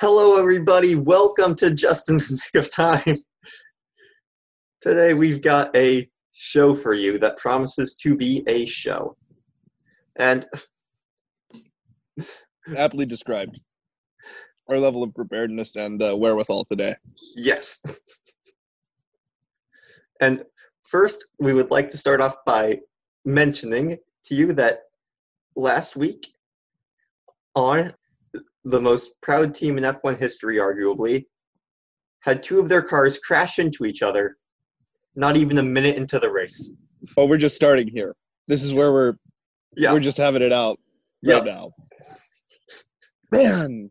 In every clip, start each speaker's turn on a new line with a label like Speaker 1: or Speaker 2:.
Speaker 1: Hello, everybody. Welcome to Just in the Nick of Time. Today, we've got a show for you that promises to be a show. And
Speaker 2: aptly described our level of preparedness and uh, wherewithal today.
Speaker 1: yes. And first, we would like to start off by mentioning to you that last week on the most proud team in F1 history, arguably, had two of their cars crash into each other not even a minute into the race.
Speaker 2: Oh, we're just starting here. This is where we're
Speaker 1: Yeah.
Speaker 2: we're just having it out
Speaker 1: Yeah.
Speaker 2: right now. Man,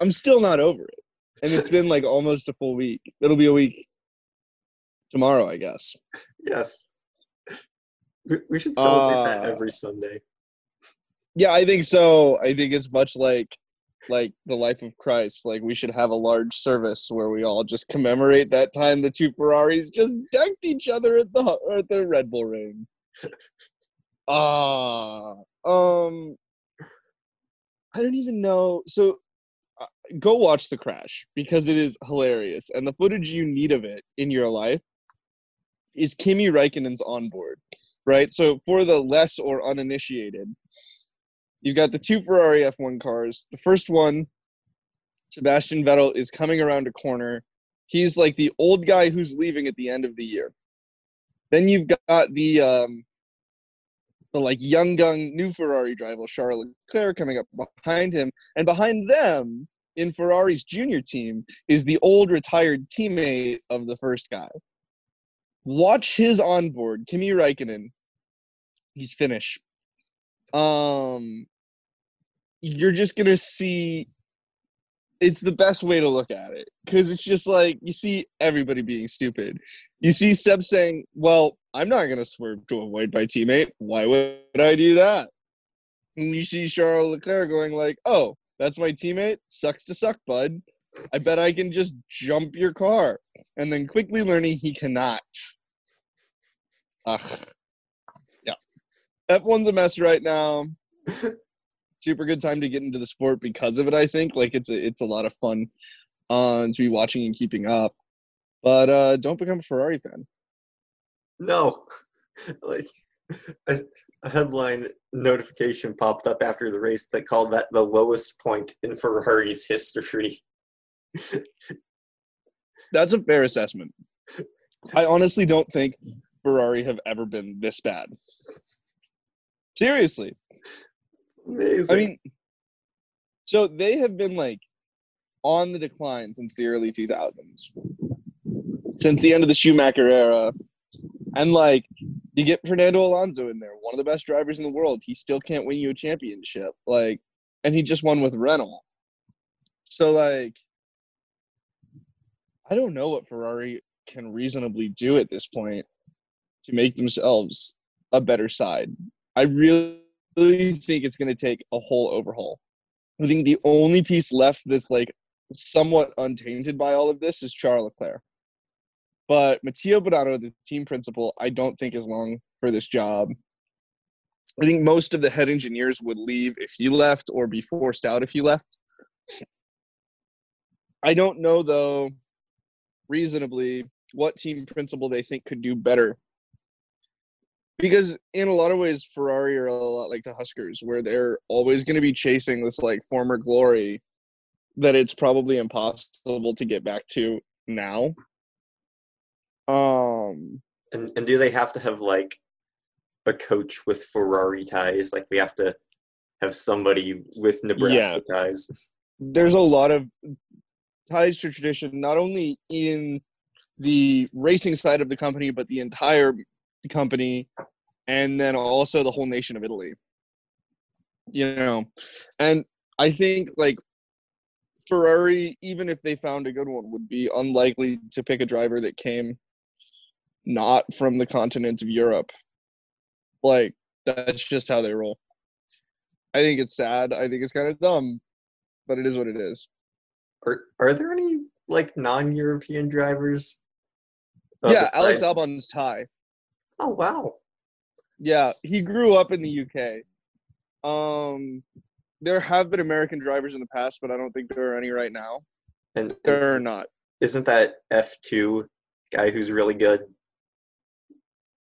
Speaker 2: I'm still not over it. And it's been like almost a full week. It'll be a week tomorrow, I guess.
Speaker 1: Yes. We, should celebrate that
Speaker 2: Uh,
Speaker 1: every Sunday.
Speaker 2: Yeah, I think so. I think it's much like like the life of Christ. Like we should have a large service where we all just commemorate that time the two Ferraris just decked each other at the at the Red Bull Ring. Ah, um, I don't even know. So, uh, go watch the crash because it is hilarious, and the footage you need of it in your life is Kimi Räikkönen's onboard, right? So, for the less or uninitiated, you've got the two Ferrari F1 cars. The first one, Sebastian Vettel, is coming around a corner. He's like the old guy who's leaving at the end of the year. Then you've got the um, the like young gun new Ferrari driver Charles Leclerc coming up behind him, and behind them in Ferrari's junior team is the old retired teammate of the first guy. Watch his onboard, Kimi Räikkönen. He's Finnish. Um, you're just gonna see. It's the best way to look at it because it's just like you see everybody being stupid. You see Seb saying, "Well, I'm not gonna swerve to avoid my teammate. Why would I do that?" And you see Charles Leclerc going like, "Oh, that's my teammate. Sucks to suck, bud. I bet I can just jump your car." And then quickly learning he cannot. Ugh. Yeah. F1's a mess right now. Super good time to get into the sport because of it, I think. Like it's a it's a lot of fun uh, to be watching and keeping up. But uh, don't become a Ferrari fan.
Speaker 1: No. like, a headline notification popped up after the race that called that the lowest point in Ferrari's history.
Speaker 2: That's a fair assessment. I honestly don't think Ferrari have ever been this bad. Seriously.
Speaker 1: Amazing.
Speaker 2: I mean, so they have been like on the decline since the early 2000s, since the end of the Schumacher era. And like, you get Fernando Alonso in there, one of the best drivers in the world. He still can't win you a championship. Like, and he just won with Renault. So, like, I don't know what Ferrari can reasonably do at this point to make themselves a better side. I really think it's going to take a whole overhaul. I think the only piece left that's like somewhat untainted by all of this is Charles Leclerc. But Mattia Binotto, the team principal, I don't think is long for this job. I think most of the head engineers would leave if he left or be forced out if he left. I don't know though, reasonably, what team principal they think could do better. Because in a lot of ways, Ferrari are a lot like the Huskers, where they're always going to be chasing this like former glory that it's probably impossible to get back to now. Um,
Speaker 1: and, and do they have to have like a coach with Ferrari ties? Like they have to have somebody with Nebraska ties.
Speaker 2: there's a lot of ties to tradition, not only in the racing side of the company, but the entire company, and then also the whole nation of Italy. You know, and I think like Ferrari, even if they found a good one, would be unlikely to pick a driver that came not from the continent of Europe. Like that's just how they roll. I think it's sad. I think it's kind of dumb, but it is what it is.
Speaker 1: Are are there any like non-European drivers? Uh,
Speaker 2: yeah, Alex Albon's Thai.
Speaker 1: Oh wow.
Speaker 2: Yeah, he grew up in the UK. Um, there have been American drivers in the past, but I don't think there are any right now.
Speaker 1: And, and
Speaker 2: There are not.
Speaker 1: isn't that F2 guy who's really good?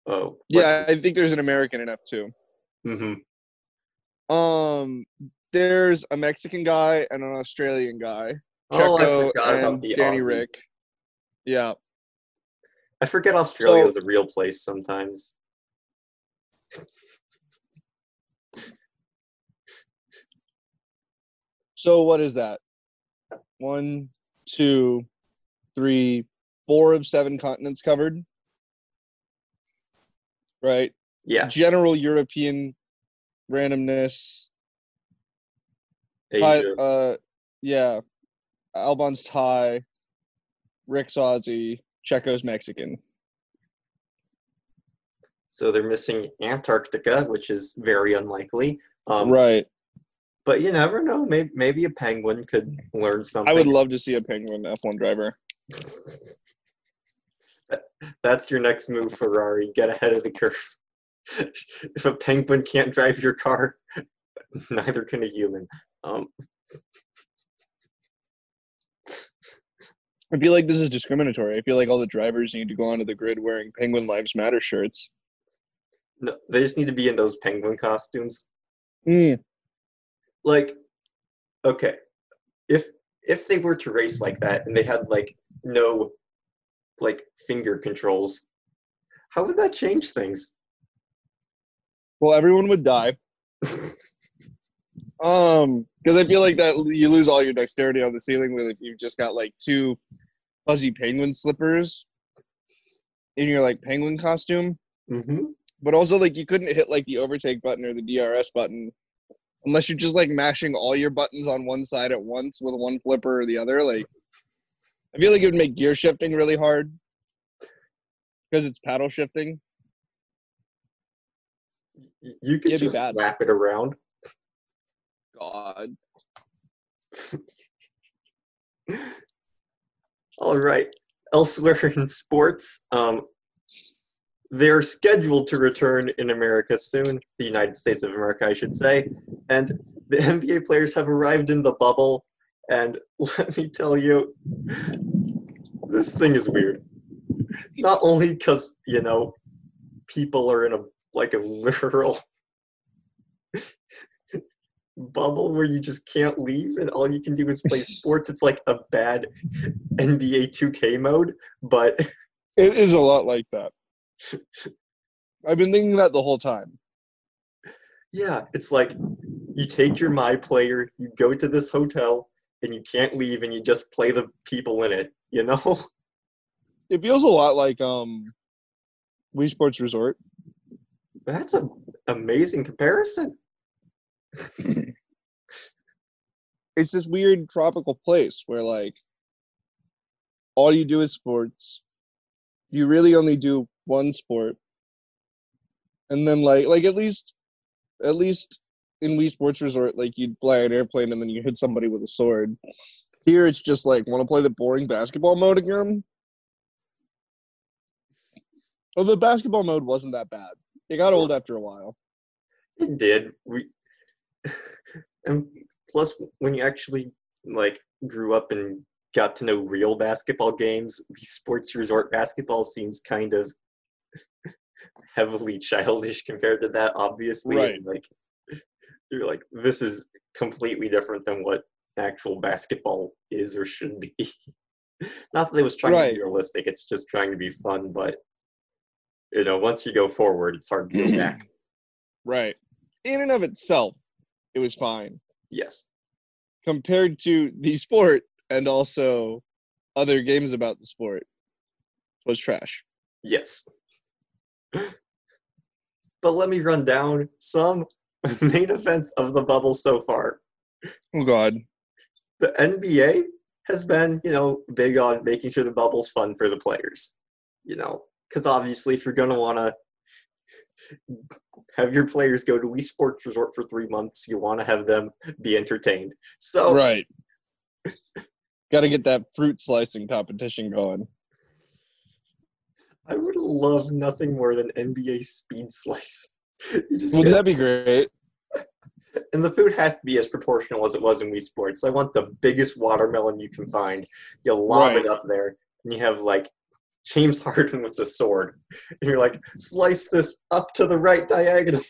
Speaker 1: Oh,
Speaker 2: Yeah, I think there's an American in F two.
Speaker 1: hmm
Speaker 2: Um, there's a Mexican guy and an Australian guy.
Speaker 1: Oh,
Speaker 2: Checo
Speaker 1: about
Speaker 2: and Danny
Speaker 1: Aussie.
Speaker 2: Rick. Yeah.
Speaker 1: I forget Australia
Speaker 2: So-
Speaker 1: is a real place sometimes.
Speaker 2: So what is that? One, two, three, four of seven continents covered. Right.
Speaker 1: Yeah,
Speaker 2: General European randomness. Thai-
Speaker 1: Asia.
Speaker 2: uh, yeah. Albon's Thai. Rick's Aussie. Checo's Mexican.
Speaker 1: So they're missing Antarctica, which is very unlikely. Um,
Speaker 2: right.
Speaker 1: But you never know. Maybe maybe a penguin could learn something.
Speaker 2: I would love to see a penguin F1 driver.
Speaker 1: That's your next move, Ferrari. Get ahead of the curve. if a penguin can't drive your car, neither can a human. Um,
Speaker 2: I feel like this is discriminatory. I feel like all the drivers need to go onto the grid wearing Penguin Lives Matter shirts.
Speaker 1: No, they just need to be in those penguin costumes.
Speaker 2: Mm,
Speaker 1: Like, okay, if if they were to race like that and they had like no like finger controls, how would that change things?
Speaker 2: well, everyone would die. Um, because I feel like that you lose all your dexterity on the ceiling when if you've just got like two fuzzy penguin slippers in your like penguin costume.
Speaker 1: hmm
Speaker 2: But also like you couldn't hit like the overtake button or the DRS button unless you're just like mashing all your buttons on one side at once with one flipper or the other. Like I feel like it would make gear shifting really hard because it's paddle shifting.
Speaker 1: You could
Speaker 2: It'd
Speaker 1: just slap it around.
Speaker 2: God.
Speaker 1: All right. Elsewhere in sports, um, they're scheduled to return in America soon, the United States of America, I should say. And the NBA players have arrived in the bubble. And let me tell you, this thing is weird. Not only because, you know, people are in a like a literal bubble where you just can't leave and all you can do is play sports. It's like a bad NBA 2K mode, but
Speaker 2: It is a lot like that. I've been thinking that the whole time.
Speaker 1: yeah, it's like you take your my player, you go to this hotel, and you can't leave, and you just play the people in it. You know?
Speaker 2: It feels a lot like um Wii Sports Resort.
Speaker 1: That's an amazing comparison.
Speaker 2: It's this weird tropical place where like all you do is sports. You really only do one sport. And then like like at least at least in Wii Sports Resort, like you'd fly an airplane and then you hit somebody with a sword. Here it's just like want to play the boring basketball mode again. Well, the basketball mode wasn't that bad. It got old after a while.
Speaker 1: It did. We and plus when you actually like grew up and got to know real basketball games, Wii Sports Resort basketball seems kind of heavily childish compared to that, obviously.
Speaker 2: Right.
Speaker 1: Like you're like, this is completely different than what actual basketball is or should be. Not that it was trying to be realistic, it's just trying to be fun, but you know, once you go forward, it's hard to go back.
Speaker 2: Right. In and of itself, it was fine.
Speaker 1: Yes.
Speaker 2: compared to the sport and also other games about the sport was trash.
Speaker 1: Yes. But let me run down some main events of the bubble so far.
Speaker 2: Oh god.
Speaker 1: The NBA has been, you know, big on making sure the bubble's fun for the players. You know, because obviously, if you're going to want to have your players go to Wii Sports Resort for three months, you want to have them be entertained. So,
Speaker 2: Right. Got to get that fruit slicing competition going.
Speaker 1: I would love nothing more than NBA Speed Slice.
Speaker 2: Wouldn't
Speaker 1: get-
Speaker 2: that be great?
Speaker 1: And the food has to be as proportional as it was in Wii Sports. I want the biggest watermelon you can find. You lob
Speaker 2: Right.
Speaker 1: it up there, and you have like James Harden with the sword. And you're like, slice this up to the right diagonal.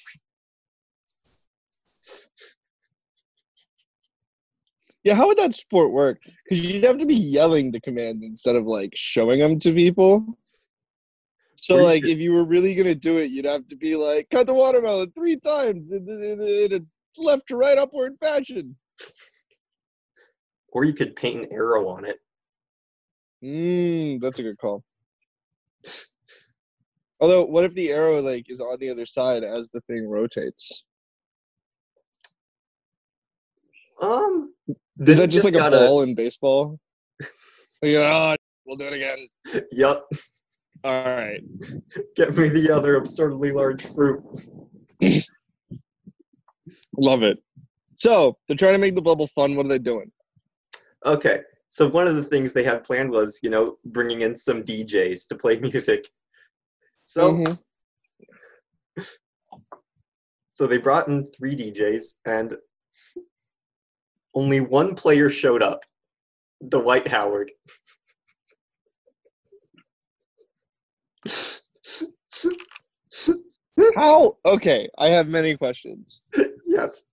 Speaker 2: Yeah, how would that sport work? Because you'd have to be yelling the command instead of like showing them to people. So, like, if you were really gonna do it, you'd have to be like, cut the watermelon three times in, in, in a left to right upward fashion.
Speaker 1: Or you could paint an arrow on it.
Speaker 2: Mmm, that's a good call. Although, what if the arrow like is on the other side as the thing rotates?
Speaker 1: Um,
Speaker 2: Is that
Speaker 1: you
Speaker 2: just like a
Speaker 1: gotta-
Speaker 2: ball in baseball? yeah, we'll do it again.
Speaker 1: Yup.
Speaker 2: All right.
Speaker 1: Get me the other absurdly large fruit.
Speaker 2: Love it. So they're trying to make the bubble fun. What are they doing?
Speaker 1: Okay, so one of the things they had planned was, you know, bringing in some DJs to play music. So,
Speaker 2: Mhm.
Speaker 1: so they brought in three DJs, and only one player showed up, Dwight Howard.
Speaker 2: How? Okay, I have many questions.
Speaker 1: yes.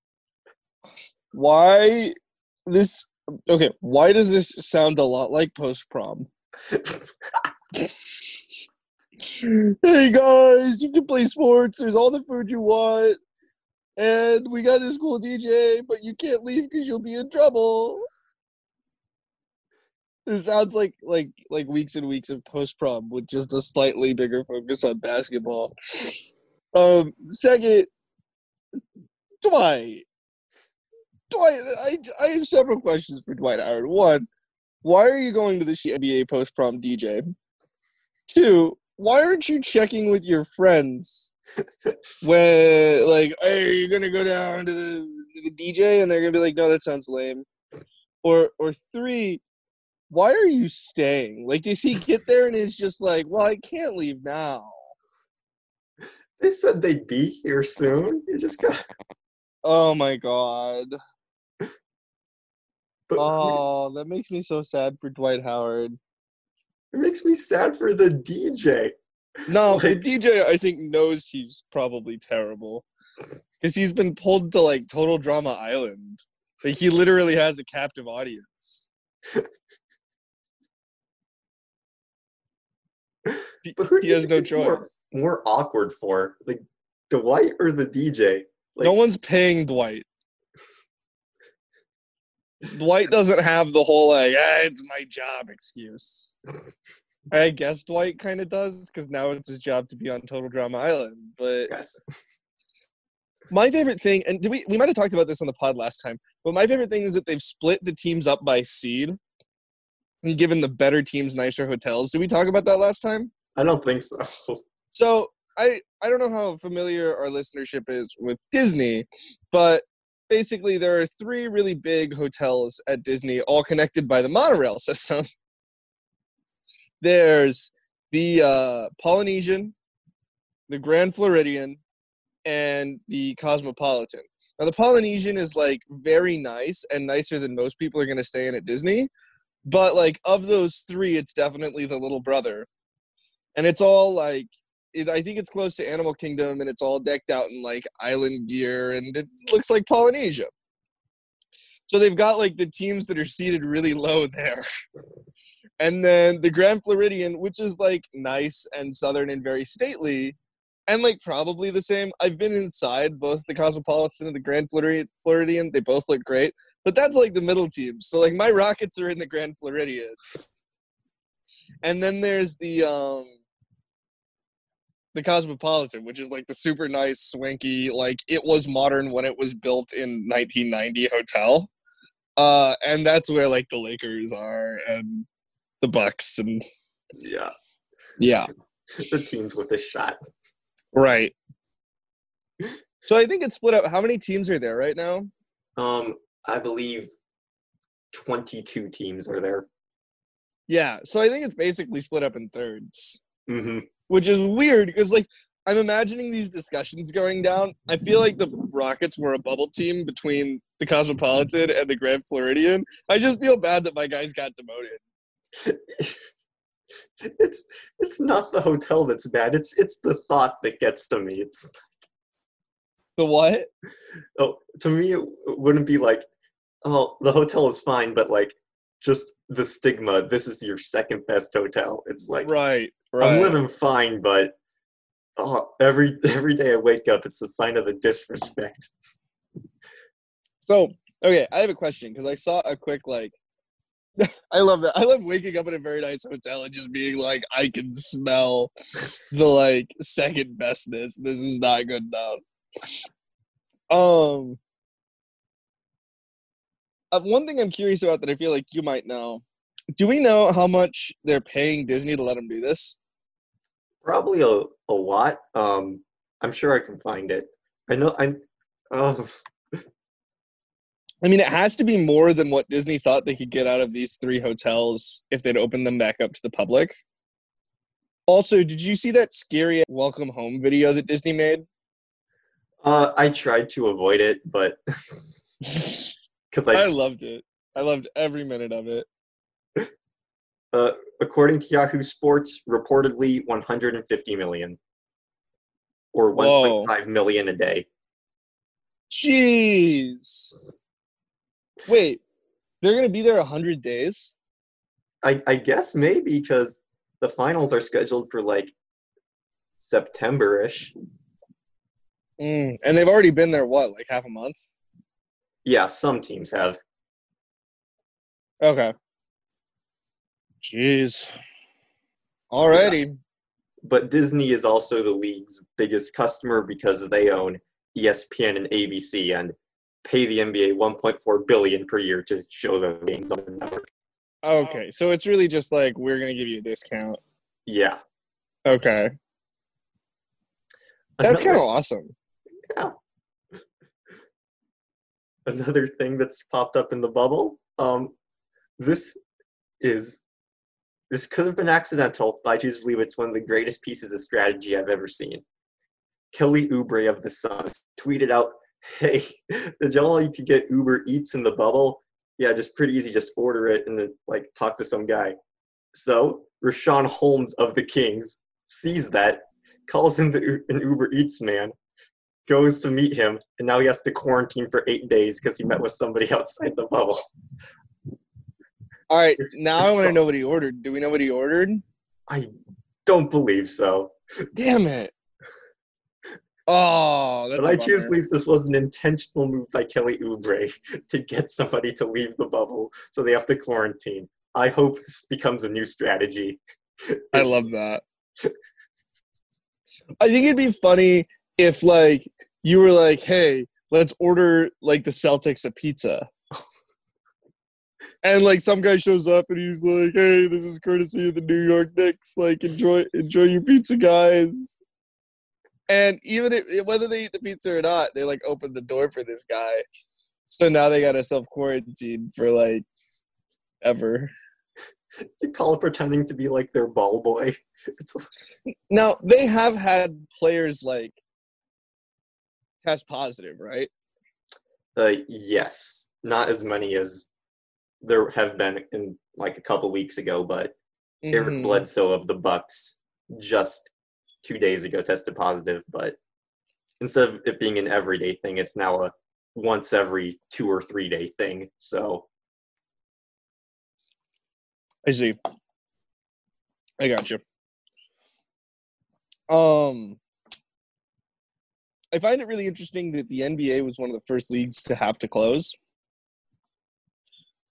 Speaker 2: Why this? Okay, why does this sound a lot like post prom? hey guys, you can play sports. There's all the food you want, and we got this cool DJ, but you can't leave because you'll be in trouble. It sounds like like like weeks and weeks of post prom with just a slightly bigger focus on basketball. Um, second, Dwight. Dwight, I, I have several questions for Dwight Howard. One, why are you going to the NBA post prom DJ? Two, why aren't you checking with your friends when, like, hey, you're gonna go down to the, to the DJ, and they're gonna be like, no, that sounds lame. Or, or three, why are you staying? Like, does he get there and is just like, well, I can't leave now?
Speaker 1: They said they'd be here soon. You just got.
Speaker 2: Oh my god.
Speaker 1: But
Speaker 2: Oh, that makes me so sad for Dwight Howard.
Speaker 1: it makes me sad for the DJ.
Speaker 2: No, the DJ I think knows he's probably terrible because he's been pulled to like Total Drama Island. Like he literally has a captive audience. He,
Speaker 1: But who
Speaker 2: he has no
Speaker 1: it's more-
Speaker 2: choice.
Speaker 1: More awkward for like Dwight or the DJ. Like,
Speaker 2: no one's paying Dwight. Dwight doesn't have the whole like, ah, it's my job excuse. I guess Dwight kind of does because now it's his job to be on Total Drama Island. But
Speaker 1: Yes.
Speaker 2: my favorite thing, and did we we might have talked about this on the pod last time, but my favorite thing is that they've split the teams up by seed and given the better teams nicer hotels. Did we talk about that last time?
Speaker 1: I don't think so.
Speaker 2: So I I don't know how familiar our listenership is with Disney, but basically there are three really big hotels at Disney, all connected by the monorail system. There's the uh, Polynesian, the Grand Floridian, and the Cosmopolitan. Now the Polynesian is like very nice and nicer than most people are going to stay in at Disney, but like of those three, it's definitely the little brother, and it's all like it, I think it's close to Animal Kingdom, and it's all decked out in like island gear, and it looks like Polynesia. So they've got like the teams that are seated really low there. And then the Grand Floridian, which is like nice and southern and very stately, and like probably the same. I've been inside both the Cosmopolitan and the Grand Floridian. They both look great, but that's like the middle team. So like my Rockets are in the Grand Floridian, and then there's the um the Cosmopolitan, which is like the super nice, swanky, like it was modern when it was built in 1990 hotel. Uh, and that's where like the Lakers are and the Bucks and
Speaker 1: Yeah.
Speaker 2: yeah,
Speaker 1: The teams with a shot.
Speaker 2: right. So I think it's split up. How many teams are there right now?
Speaker 1: Um, I believe 22 teams are there.
Speaker 2: Yeah, so I think it's basically split up in thirds,
Speaker 1: Mm-hmm.
Speaker 2: Which is weird because like I'm imagining these discussions going down. I feel like the Rockets were a bubble team between the Cosmopolitan and the Grand Floridian. I just feel bad that my guys got demoted.
Speaker 1: it's it's not the hotel that's bad. It's it's the thought that gets to me. It's
Speaker 2: The what?
Speaker 1: oh to me it wouldn't be like oh the hotel is fine, but like just the stigma. This is your second best hotel. It's like
Speaker 2: Right,
Speaker 1: I'm living fine, but oh every every day I wake up, it's a sign of the disrespect.
Speaker 2: So, okay, I have a question because I saw a quick like. I love that. I love waking up in a very nice hotel and just being like, I can smell the like second bestness. This is not good enough. Um, uh, one thing I'm curious about that I feel like you might know. Do we know how much they're paying Disney to let them do this?
Speaker 1: Probably a, a lot. Um, I'm sure I can find it. I know. I. Oh,
Speaker 2: I mean, it has to be more than what Disney thought they could get out of these three hotels if they'd open them back up to the public. Also, did you see that scary welcome home video that Disney made?
Speaker 1: uh, I tried to avoid it, but because
Speaker 2: I
Speaker 1: I,
Speaker 2: loved it. I loved every minute of it.
Speaker 1: Uh, according to Yahoo Sports, reportedly 150 million or 1.5 million a day.
Speaker 2: Jeez. Wait, they're gonna be there a hundred days?
Speaker 1: I, I guess maybe because the finals are scheduled for like September-ish.
Speaker 2: Mm, and they've already been there. What, like half a month?
Speaker 1: Yeah, some teams have.
Speaker 2: Okay. Jeez. Alrighty.
Speaker 1: But Disney is also the league's biggest customer because they own ESPN and ABC and pay the NBA 1.4 billion per year to show the games on the network.
Speaker 2: Okay, so it's really just like we're gonna give you a discount.
Speaker 1: Yeah.
Speaker 2: Okay, that's kind of awesome.
Speaker 1: Yeah. Another thing that's popped up in the bubble. Um, this is this could have been accidental, but I just believe it's one of the greatest pieces of strategy I've ever seen. Kelly Oubre of the Suns tweeted out, "Hey, did y'all know you could get Uber Eats in the bubble? Yeah, just pretty easy. Just order it and then like talk to some guy." So Richaun Holmes of the Kings sees that, calls in the, an Uber Eats man, goes to meet him, and now he has to quarantine for eight days because he met with somebody outside the bubble.
Speaker 2: All right, now I want to know what he ordered. Do we know what he ordered?
Speaker 1: I don't believe so.
Speaker 2: Damn it! Oh, that's
Speaker 1: but I choose to believe this was an intentional move by Kelly Oubre to get somebody to leave the bubble so they have to quarantine. I hope this becomes a new strategy.
Speaker 2: I love that. I think it'd be funny if like you were like, "Hey, let's order like the Celtics a pizza." And like some guy shows up and he's like, "Hey, this is courtesy of the New York Knicks. Like, enjoy enjoy your pizza, guys." And even if whether they eat the pizza or not, they like open the door for this guy. So now they got to self quarantine for like ever.
Speaker 1: You call it pretending to be like their ball boy. It's
Speaker 2: Now they have had players like test positive, right?
Speaker 1: uh, yes, not as many as there have been in like a couple weeks ago, but Eric
Speaker 2: Mhm.
Speaker 1: Bledsoe of the Bucks just two days ago tested positive, but instead of it being an everyday thing, it's now a once every two or three day thing. So
Speaker 2: I see. I got you. Um, I find it really interesting that the NBA was one of the first leagues to have to close.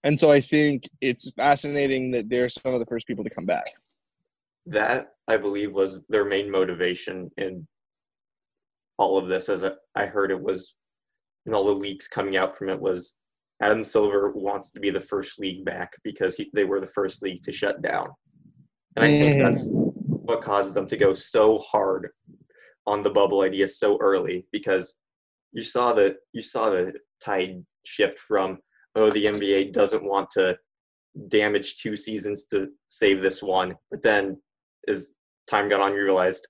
Speaker 2: And so I think it's fascinating that they're some of the first people to come back.
Speaker 1: that I believe was their main motivation in all of this. As I- I heard it was, and all the leaks coming out from it was Adam Silver wants to be the first league back because he, they were the first league to shut down. And I think
Speaker 2: Mm.
Speaker 1: that's what caused them to go so hard on the bubble idea so early because you saw the you saw the tide shift from oh the NBA doesn't want to damage two seasons to save this one, but then as time got on, you realized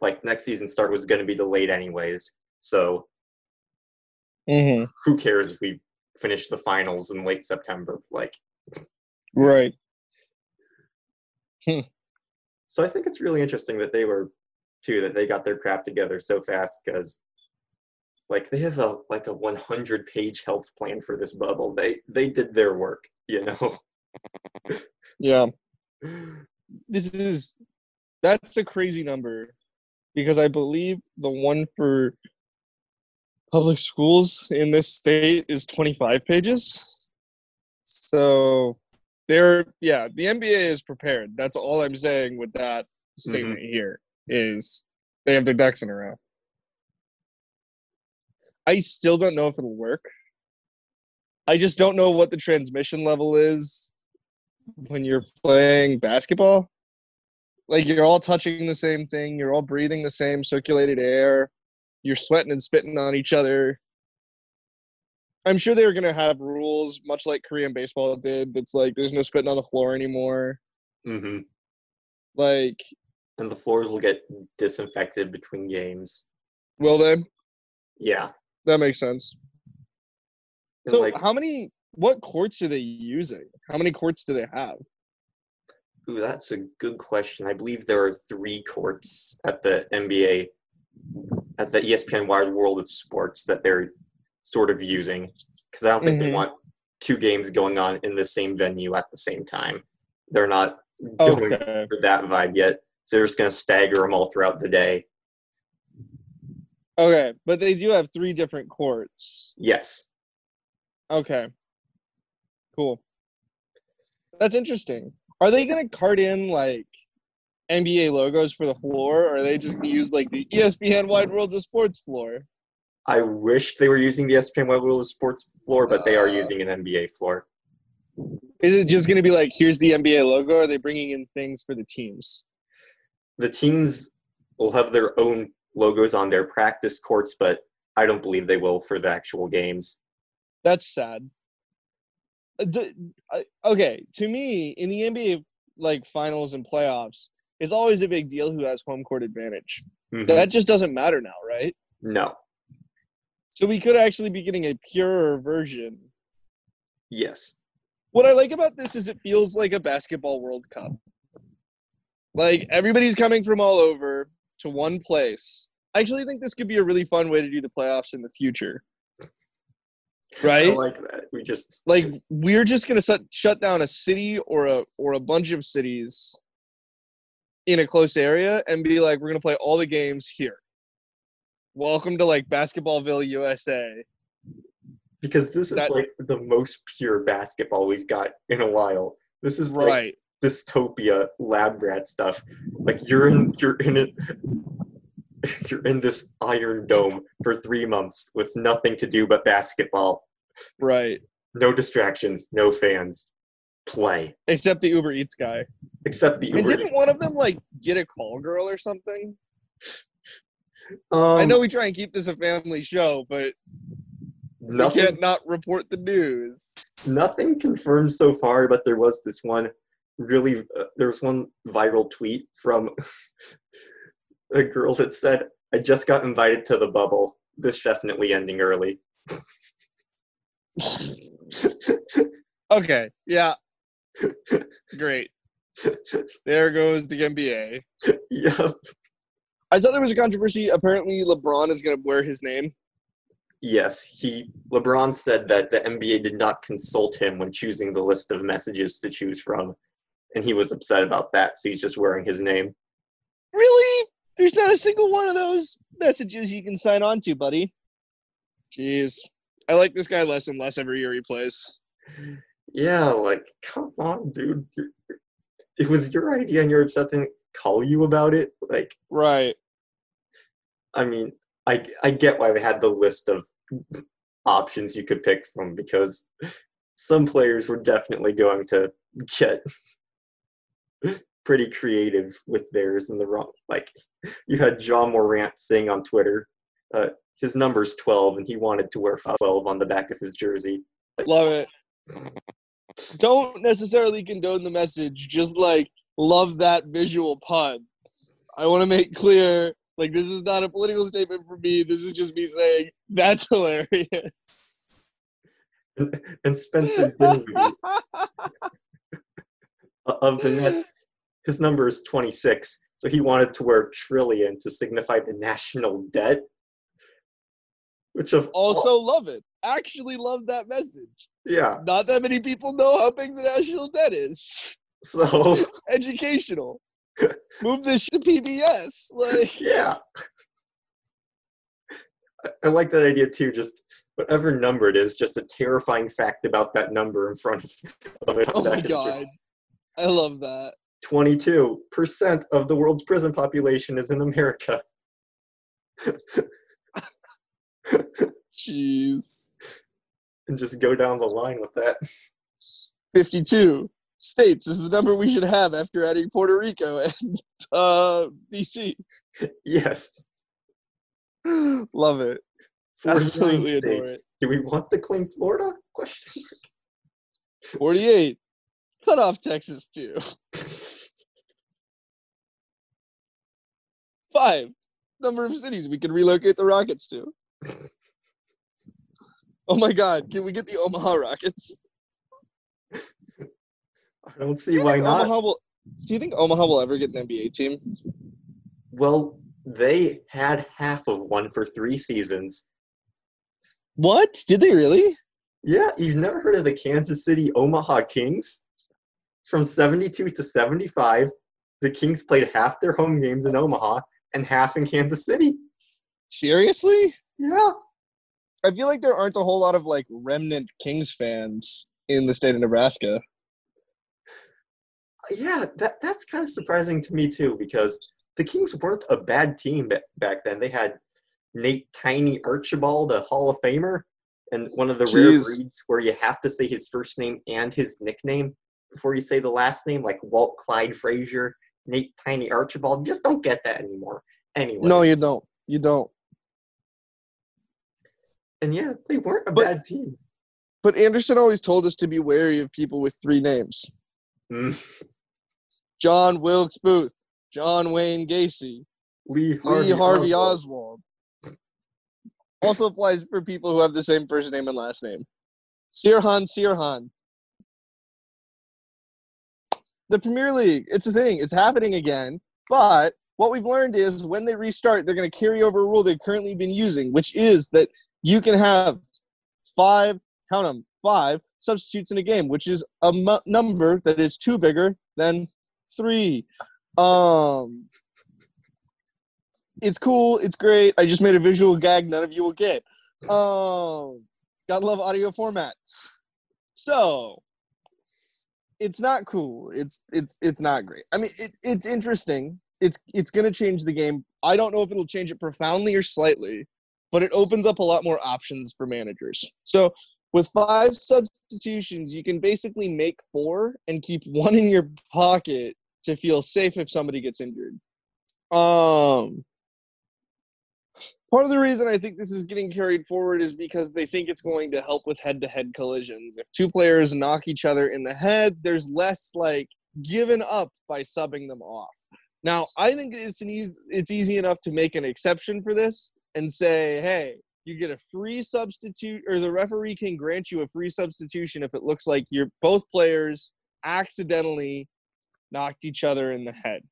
Speaker 1: like next season start was going to be delayed anyways. So
Speaker 2: Mm-hmm.
Speaker 1: who cares if we finish the finals in late September? Like,
Speaker 2: Right.
Speaker 1: so I think it's really interesting that they were too that they got their crap together so fast because like they have a like a 100 page health plan for this bubble. They they did their work, you know.
Speaker 2: Yeah. This is that's a crazy number because I believe the one for public schools in this state is 25 pages. So they're yeah, the NBA is prepared. That's all I'm saying with that mm-hmm. statement here is they have their ducks in a row. I still don't know if it'll work. I just don't know what the transmission level is when you're playing basketball. Like you're all touching the same thing, you're all breathing the same circulated air, you're sweating and spitting on each other. I'm sure they're gonna have rules, much like Korean baseball did. That's like there's no spitting on the floor anymore.
Speaker 1: hmm
Speaker 2: Like,
Speaker 1: And the floors will get disinfected between games.
Speaker 2: will they?
Speaker 1: Yeah.
Speaker 2: That makes sense.
Speaker 1: And,
Speaker 2: So,
Speaker 1: like,
Speaker 2: how many? What courts are they using? How many courts do they have?
Speaker 1: ooh, that's a good question. I believe there are three courts at the NBA, at the ESPN Wide World of Sports that they're sort of using because I don't think they
Speaker 2: Mhm.
Speaker 1: want two games going on in the same venue at the same time. They're not going
Speaker 2: Okay.
Speaker 1: for that vibe yet, so they're just going to stagger them all throughout the day.
Speaker 2: Okay, but they do have three different courts.
Speaker 1: Yes.
Speaker 2: Okay. Cool. That's interesting. Are they gonna cart in like NBA logos for the floor, or are they just gonna use like the ESPN Wide World of Sports floor?
Speaker 1: I wish they were using the ESPN Wide World of Sports floor, but they are
Speaker 2: Uh.
Speaker 1: using an NBA floor.
Speaker 2: Is it just gonna be like here's the NBA logo? Or are they bringing in things for the teams?
Speaker 1: The teams will have their own logos on their practice courts, but I don't believe they will for the actual games.
Speaker 2: That's sad. Uh, Okay, to me, in the NBA like finals and playoffs, it's always a big deal who has home court advantage.
Speaker 1: Mhm.
Speaker 2: That just doesn't matter now, right?
Speaker 1: no.
Speaker 2: So we could actually be getting a purer version
Speaker 1: Yes.
Speaker 2: what I like about this is it feels like a basketball World Cup. Like everybody's coming from all over to one place. I actually think this could be a really fun way to do the playoffs in the future.
Speaker 1: I
Speaker 2: Right?
Speaker 1: like that. We just
Speaker 2: Like we're just gonna shut shut down a city or a or a bunch of cities in a close area and be like, we're gonna play all the games here. Welcome to like Basketballville, USA.
Speaker 1: because this is
Speaker 2: That-
Speaker 1: like the most pure basketball we've got in a while. This is like
Speaker 2: Right.
Speaker 1: Dystopia lab rat stuff. Like you're in you're in it you're in this iron dome for three months with nothing to do but basketball.
Speaker 2: Right.
Speaker 1: No distractions, no fans. Play.
Speaker 2: Except the Uber Eats guy.
Speaker 1: Except the
Speaker 2: And didn't one of them like get a call girl or something?
Speaker 1: um,
Speaker 2: I know we try and keep this a family show, but we can't not report the news.
Speaker 1: nothing confirmed so far, but there was this one really uh, there was one viral tweet from a girl that said, "I just got invited to the bubble. This definitely ending early."
Speaker 2: Okay, yeah. Great. There goes the NBA.
Speaker 1: yep.
Speaker 2: I saw there was a controversy. Apparently, LeBron is going to wear his name.
Speaker 1: Yes, he LeBron said that the NBA did not consult him when choosing the list of messages to choose from, and he was upset about that. So he's just wearing his name.
Speaker 2: Really? There's not a single one of those messages you can sign on to, buddy. Jeez. I like this guy less and less every year he plays.
Speaker 1: Yeah, like come on, dude. It was your idea, and you're upset to call you about it. Like,
Speaker 2: Right.
Speaker 1: I mean, I I get why they had the list of options you could pick from because some players were definitely going to get pretty creative with theirs in the wrong. Like, you had Ja Morant saying on Twitter, uh, his number's 12, and he wanted to wear 12 on the back of his jersey.
Speaker 2: Love it. Don't necessarily condone the message, just like love that visual pun. I want to make clear Like this is not a political statement for me. This is just me saying that's hilarious.
Speaker 1: And, and Spencer Dinwiddie of the Nets, his number is 26, so he wanted to wear trillion to signify the national debt. Which of
Speaker 2: also love it. Actually love that message.
Speaker 1: yeah,
Speaker 2: Not that many people know how big the national debt is.
Speaker 1: so
Speaker 2: Educational. Move this to PBS. Like
Speaker 1: yeah. I, I like that idea too. Just whatever number it is, just a terrifying fact about that number in front of it.
Speaker 2: Oh my god. I love that.
Speaker 1: 22% of the world's prison population is in America.
Speaker 2: Jeez.
Speaker 1: and just go down the line with that.
Speaker 2: 52 states is the number we should have after adding Puerto Rico and uh, DC.
Speaker 1: Yes.
Speaker 2: Love it.
Speaker 1: 49
Speaker 2: Absolutely adore
Speaker 1: states. Do we want to claim Florida? Question.
Speaker 2: 48. Cut off Texas too. Five. Number of cities we can relocate the Rockets to. Oh my God! Can we get the Omaha Rockets?
Speaker 1: I don't see
Speaker 2: you
Speaker 1: why not.
Speaker 2: Omaha will? Do you think Omaha will ever get an NBA team?
Speaker 1: Well, they had half of one for three seasons.
Speaker 2: What? Did they really?
Speaker 1: Yeah, you've never heard of the Kansas City Omaha Kings? From 72 to 75, the Kings played half their home games in Omaha and half in Kansas City.
Speaker 2: Seriously?
Speaker 1: Yeah.
Speaker 2: I feel like there aren't a whole lot of like remnant Kings fans in the state of Nebraska.
Speaker 1: Yeah, that, that's kind of surprising to me too because the Kings weren't a bad team back then. They had Nate Tiny Archibald, a Hall of Famer, and one of the rare breeds where you have to say his first name and his nickname before you say the last name, like Walt Clyde Frazier, Nate Tiny Archibald. Just don't get that anymore. Anyway.
Speaker 2: No, you don't. You don't.
Speaker 1: and yeah, they weren't a
Speaker 2: But-
Speaker 1: bad team.
Speaker 2: But Anderson always told us to be wary of people with three names:
Speaker 1: Mm,
Speaker 2: John Wilkes Booth, John Wayne Gacy,
Speaker 1: Lee Harvey,
Speaker 2: Lee Harvey
Speaker 1: Oswald.
Speaker 2: Oswald. Also applies for people who have the same first name and last name. Sirhan Sirhan. The Premier League, it's a thing. It's happening again. But what we've learned is when they restart, they're going to carry over a rule they've currently been using, which is that you can have five, count them, five substitutes in a game, which is a number that is two bigger than three. Um, it's cool. It's great. I just made a visual gag none of you will get. Um, gotta love audio formats. So it's not cool. It's it's it's not great. I mean, it, it's interesting. It's it's gonna change the game. I don't know if it'll change it profoundly or slightly, but it opens up a lot more options for managers. So with five substitutions, you can basically make four and keep one in your pocket to feel safe if somebody gets injured. Um, part of the reason I think this is getting carried forward is because they think it's going to help with head-to-head collisions. If two players knock each other in the head, there's less like given up by subbing them off. Now, I think it's an easy, it's easy enough to make an exception for this and say, hey, you get a free substitute, or the referee can grant you a free substitution if it looks like you're both players accidentally knocked each other in the head.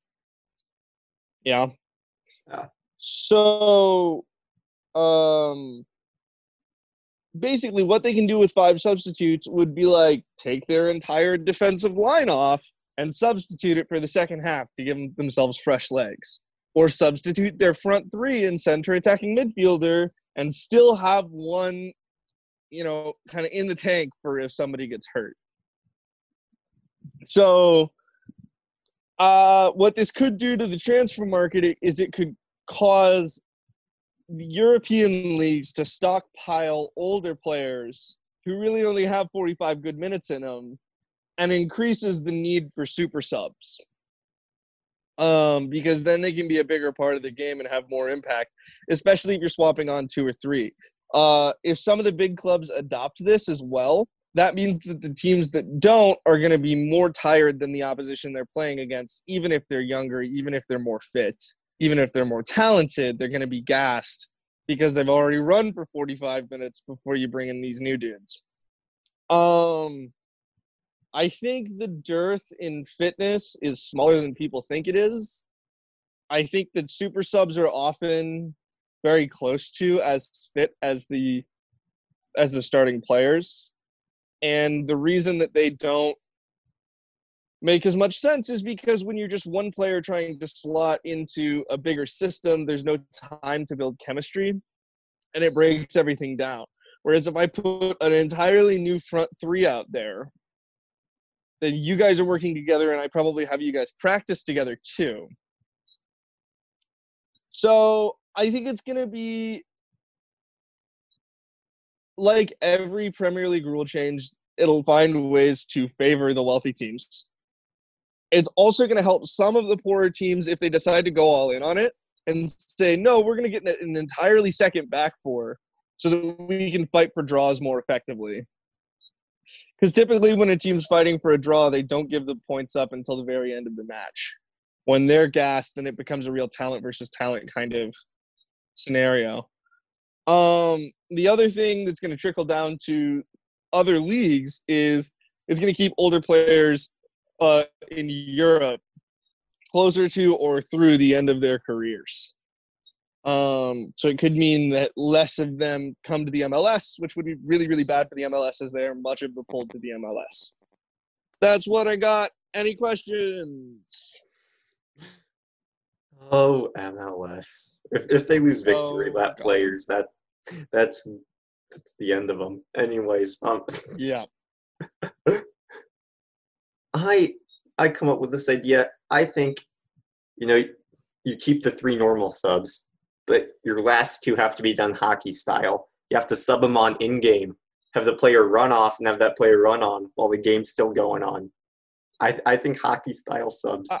Speaker 2: Yeah.
Speaker 1: Yeah.
Speaker 2: So, um, basically, what they can do with five substitutes would be like take their entire defensive line off and substitute it for the second half to give themselves fresh legs, or substitute their front three and center attacking midfielder and still have one, you know, kind of in the tank for if somebody gets hurt. So, uh, what this could do to the transfer market is it could cause European leagues to stockpile older players who really only have 45 good minutes in them and increases the need for super subs. Um, because then they can be a bigger part of the game and have more impact, especially if you're swapping on two or three. Uh, if some of the big clubs adopt this as well, that means that the teams that don't are going to be more tired than the opposition they're playing against, even if they're younger, even if they're more fit. Even if they're more talented, they're going to be gassed because they've already run for 45 minutes before you bring in these new dudes. Um, I think the dearth in fitness is smaller than people think it is. I think that super subs are often very close to as fit as the as the starting players. And the reason that they don't make as much sense is because when you're just one player trying to slot into a bigger system, there's no time to build chemistry and it breaks everything down. Whereas if I put an entirely new front three out there, then you guys are working together and I probably have you guys practice together too. So I think it's going to be like every Premier League rule change, it'll find ways to favor the wealthy teams. It's also going to help some of the poorer teams if they decide to go all in on it and say, no, we're going to get an entirely second back four so that we can fight for draws more effectively. Because typically, when a team's fighting for a draw, they don't give the points up until the very end of the match. When they're gassed, then it becomes a real talent versus talent kind of scenario. Um, the other thing that's going to trickle down to other leagues is it's going to keep older players uh, in Europe closer to or through the end of their careers. Um, so it could mean that less of them come to the MLS, which would be really, really bad for the MLS as they are much of the pulled to the MLS. That's what I got. Any questions?
Speaker 1: Oh, MLS. If if they lose victory
Speaker 2: Oh,
Speaker 1: lap players, that that's that's the end of them. Anyways, um,
Speaker 2: Yeah.
Speaker 1: I I come up with this idea. I think, you know, you keep the three normal subs, but your last two have to be done hockey style. You have to sub them on in game, have the player run off, and have that player run on while the game's still going on. I I think hockey style subs.
Speaker 2: Uh,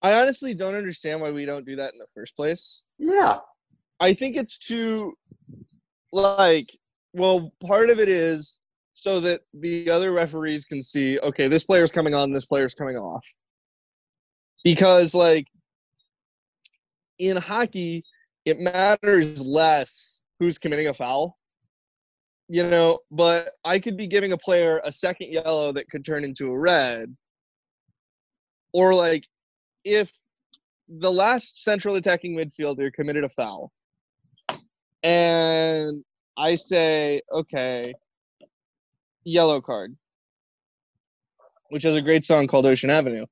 Speaker 2: I honestly don't understand why we don't do that in the first place.
Speaker 1: yeah,
Speaker 2: I think it's too like well, part of it is so that the other referees can see, okay, this player's coming on, this player's coming off. Because like in hockey, it matters less who's committing a foul. You know, but I could be giving a player a second yellow that could turn into a red. Or like if the last central attacking midfielder committed a foul and I say, okay, Yellowcard, which has a great song called Ocean Avenue.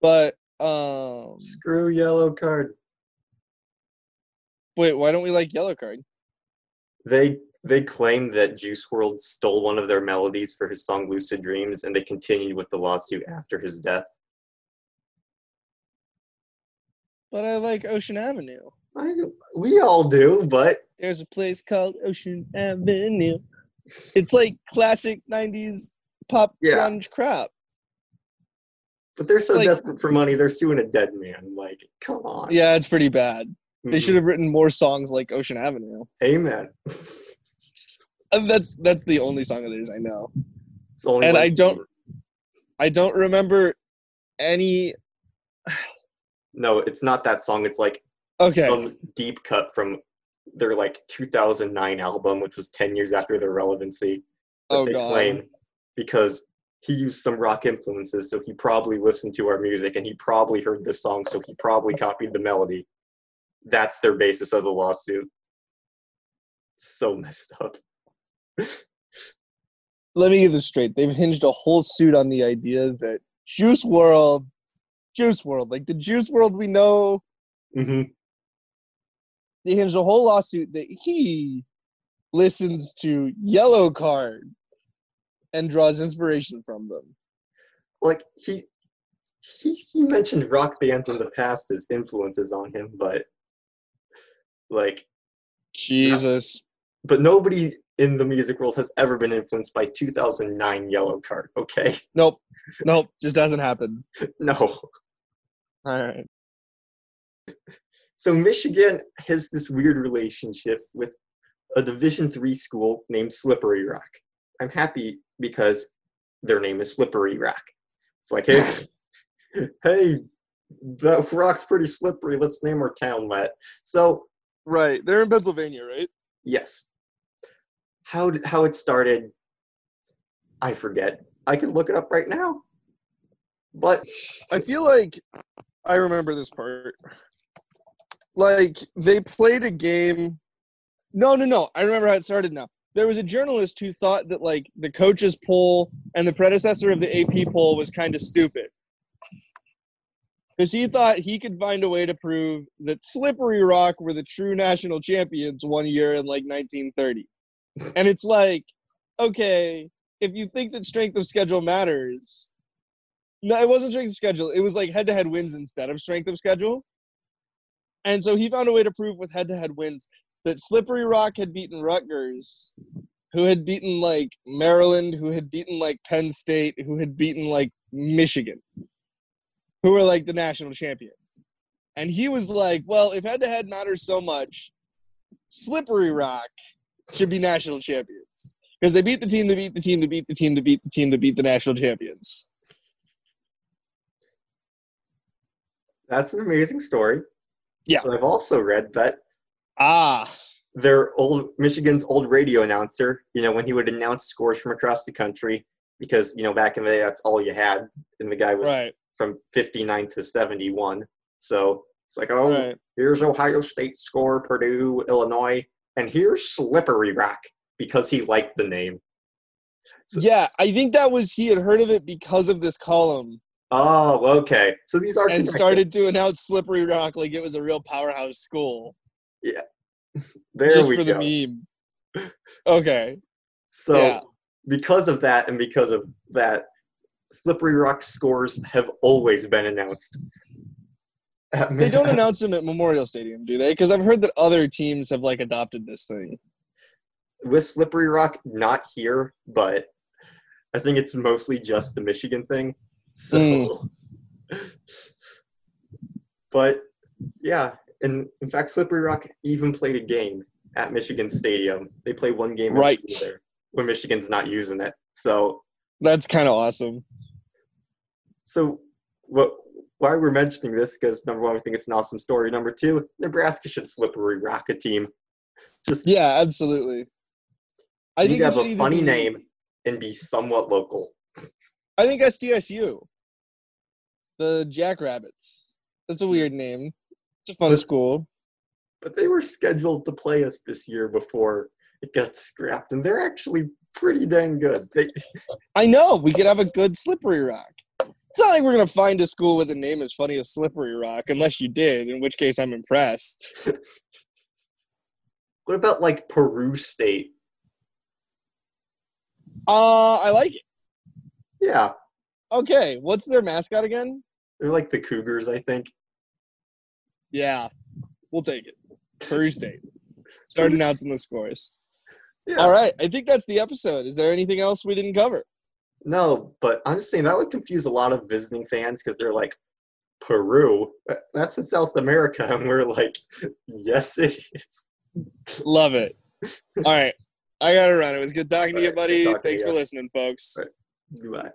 Speaker 2: But um
Speaker 1: screw Yellowcard.
Speaker 2: wait, why don't we like Yellowcard?
Speaker 1: They they claim that Juice WRLD stole one of their melodies for his song "Lucid Dreams," and they continued with the lawsuit after his death.
Speaker 2: But I like Ocean Avenue.
Speaker 1: I, we all do, but
Speaker 2: There's a place called Ocean Avenue. It's like classic 90s pop
Speaker 1: Yeah.
Speaker 2: grunge crap.
Speaker 1: but they're so
Speaker 2: Like-
Speaker 1: desperate for money, they're suing a dead man. Like, come on.
Speaker 2: Yeah, it's pretty bad. They
Speaker 1: Mhm.
Speaker 2: should have written more songs like Ocean Avenue.
Speaker 1: Amen.
Speaker 2: And that's that's the only song of theirs I know.
Speaker 1: It's only
Speaker 2: And I don't- I don't remember any
Speaker 1: No, it's not that song. It's like
Speaker 2: Okay.
Speaker 1: some deep cut from their like 2009 album, which was 10 years after their relevancy. That
Speaker 2: Oh
Speaker 1: they
Speaker 2: god.
Speaker 1: claim because he used some rock influences, so he probably listened to our music and he probably heard this song, so he probably copied the melody. That's their basis of the lawsuit. So messed up.
Speaker 2: Let me get this straight. They've hinged a whole suit on the idea that Juice WRLD Juice WRLD, like the Juice WRLD we know,
Speaker 1: hmm
Speaker 2: they hinged a whole lawsuit that he listens to Yellowcard and draws inspiration from them.
Speaker 1: Like he, he he mentioned rock bands in the past as influences on him, but like
Speaker 2: Jesus.
Speaker 1: but nobody in the music world has ever been influenced by 2009 Yellowcard. Okay,
Speaker 2: Nope. Nope. Just doesn't happen.
Speaker 1: no.
Speaker 2: All right.
Speaker 1: So Michigan has this weird relationship with a Division three school named Slippery Rock. I'm happy because their name is Slippery Rock. It's like, hey, hey, the rock's pretty slippery. Let's name our town that. So
Speaker 2: Right. They're in Pennsylvania, right?
Speaker 1: yes, how did, how it started, I forget. I can look it up right now. But
Speaker 2: I feel like I remember this part. Like they played a game. No, no, no. I remember how it started now. There was a journalist who thought that like the coaches poll and the predecessor of the AP poll was kind of stupid. Because he thought he could find a way to prove that Slippery Rock were the true national champions one year in like 1930. And it's like, okay, if you think that strength of schedule matters, no, it wasn't strength of schedule. It was like head to head wins instead of strength of schedule. And so he found a way to prove with head to head wins that Slippery Rock had beaten Rutgers, who had beaten like Maryland, who had beaten like Penn State, who had beaten like Michigan, who were like the national champions. And he was like, well, if head to head matters so much, Slippery Rock should be national champions. Because they beat the team, they beat the team, they beat the team, they beat the team, they beat the national champions.
Speaker 1: that's an amazing story.
Speaker 2: Yeah.
Speaker 1: I've also read that
Speaker 2: Ah,
Speaker 1: their old Michigan's old radio announcer, you know, when he would announce scores from across the country, because you know back in the day that's all you had, and the guy was
Speaker 2: right,
Speaker 1: from 59 to 71. So it's like, oh,
Speaker 2: right.
Speaker 1: here's Ohio State score, Purdue, Illinois, and here's Slippery Rock because he liked the name. So-
Speaker 2: Yeah, I think that was he had heard of it because of this column
Speaker 1: Oh, okay. So these are
Speaker 2: and
Speaker 1: connected.
Speaker 2: started to announce Slippery Rock like it was a real powerhouse school Yeah,
Speaker 1: There
Speaker 2: just
Speaker 1: we
Speaker 2: for
Speaker 1: go.
Speaker 2: the meme. Okay.
Speaker 1: So
Speaker 2: Yeah.
Speaker 1: because of that, and because of that, Slippery Rock scores have always been announced.
Speaker 2: They don't announce them at Memorial Stadium, do they? Because I've heard that other teams have like adopted this thing.
Speaker 1: with Slippery Rock, not here, but I think it's mostly just the Michigan thing. So,
Speaker 2: Mm.
Speaker 1: but yeah, and in fact, Slippery Rock even played a game at Michigan Stadium. They play one game
Speaker 2: Right.
Speaker 1: there when Michigan's not using it. So,
Speaker 2: That's kind of awesome.
Speaker 1: so what? Why we're mentioning this? Because number one, we think it's an awesome story. Number two, Nebraska should Slippery Rock a team. Just
Speaker 2: Yeah, absolutely. I
Speaker 1: you
Speaker 2: think
Speaker 1: have a funny
Speaker 2: be-
Speaker 1: name and be somewhat local.
Speaker 2: I think SDSU. The Jackrabbits. That's a weird name. It's a fun
Speaker 1: But-
Speaker 2: school.
Speaker 1: but they were scheduled to play us this year before it got scrapped, and they're actually pretty dang good. They,
Speaker 2: I know. We could have a good Slippery Rock. It's not like we're gonna find a school with a name as funny as Slippery Rock, unless you did, in which case I'm impressed.
Speaker 1: what about like Peru State?
Speaker 2: Uh, I like it.
Speaker 1: Yeah,
Speaker 2: Okay, what's their mascot again?
Speaker 1: they're like the Cougars, I think.
Speaker 2: Yeah, we'll take it. Peru State. Start announcing the scores.
Speaker 1: Yeah.
Speaker 2: All right, I think that's the episode. Is there anything else we didn't cover?
Speaker 1: No, but I'm just saying that would confuse a lot of visiting fans because they're like, Peru? That's in South America, and we're like, yes, it is.
Speaker 2: Love it. All right, I gotta run. It was good talking to
Speaker 1: All
Speaker 2: you,
Speaker 1: right, good
Speaker 2: buddy.
Speaker 1: to
Speaker 2: Thanks
Speaker 1: you.
Speaker 2: for listening, folks.
Speaker 1: Goodbye.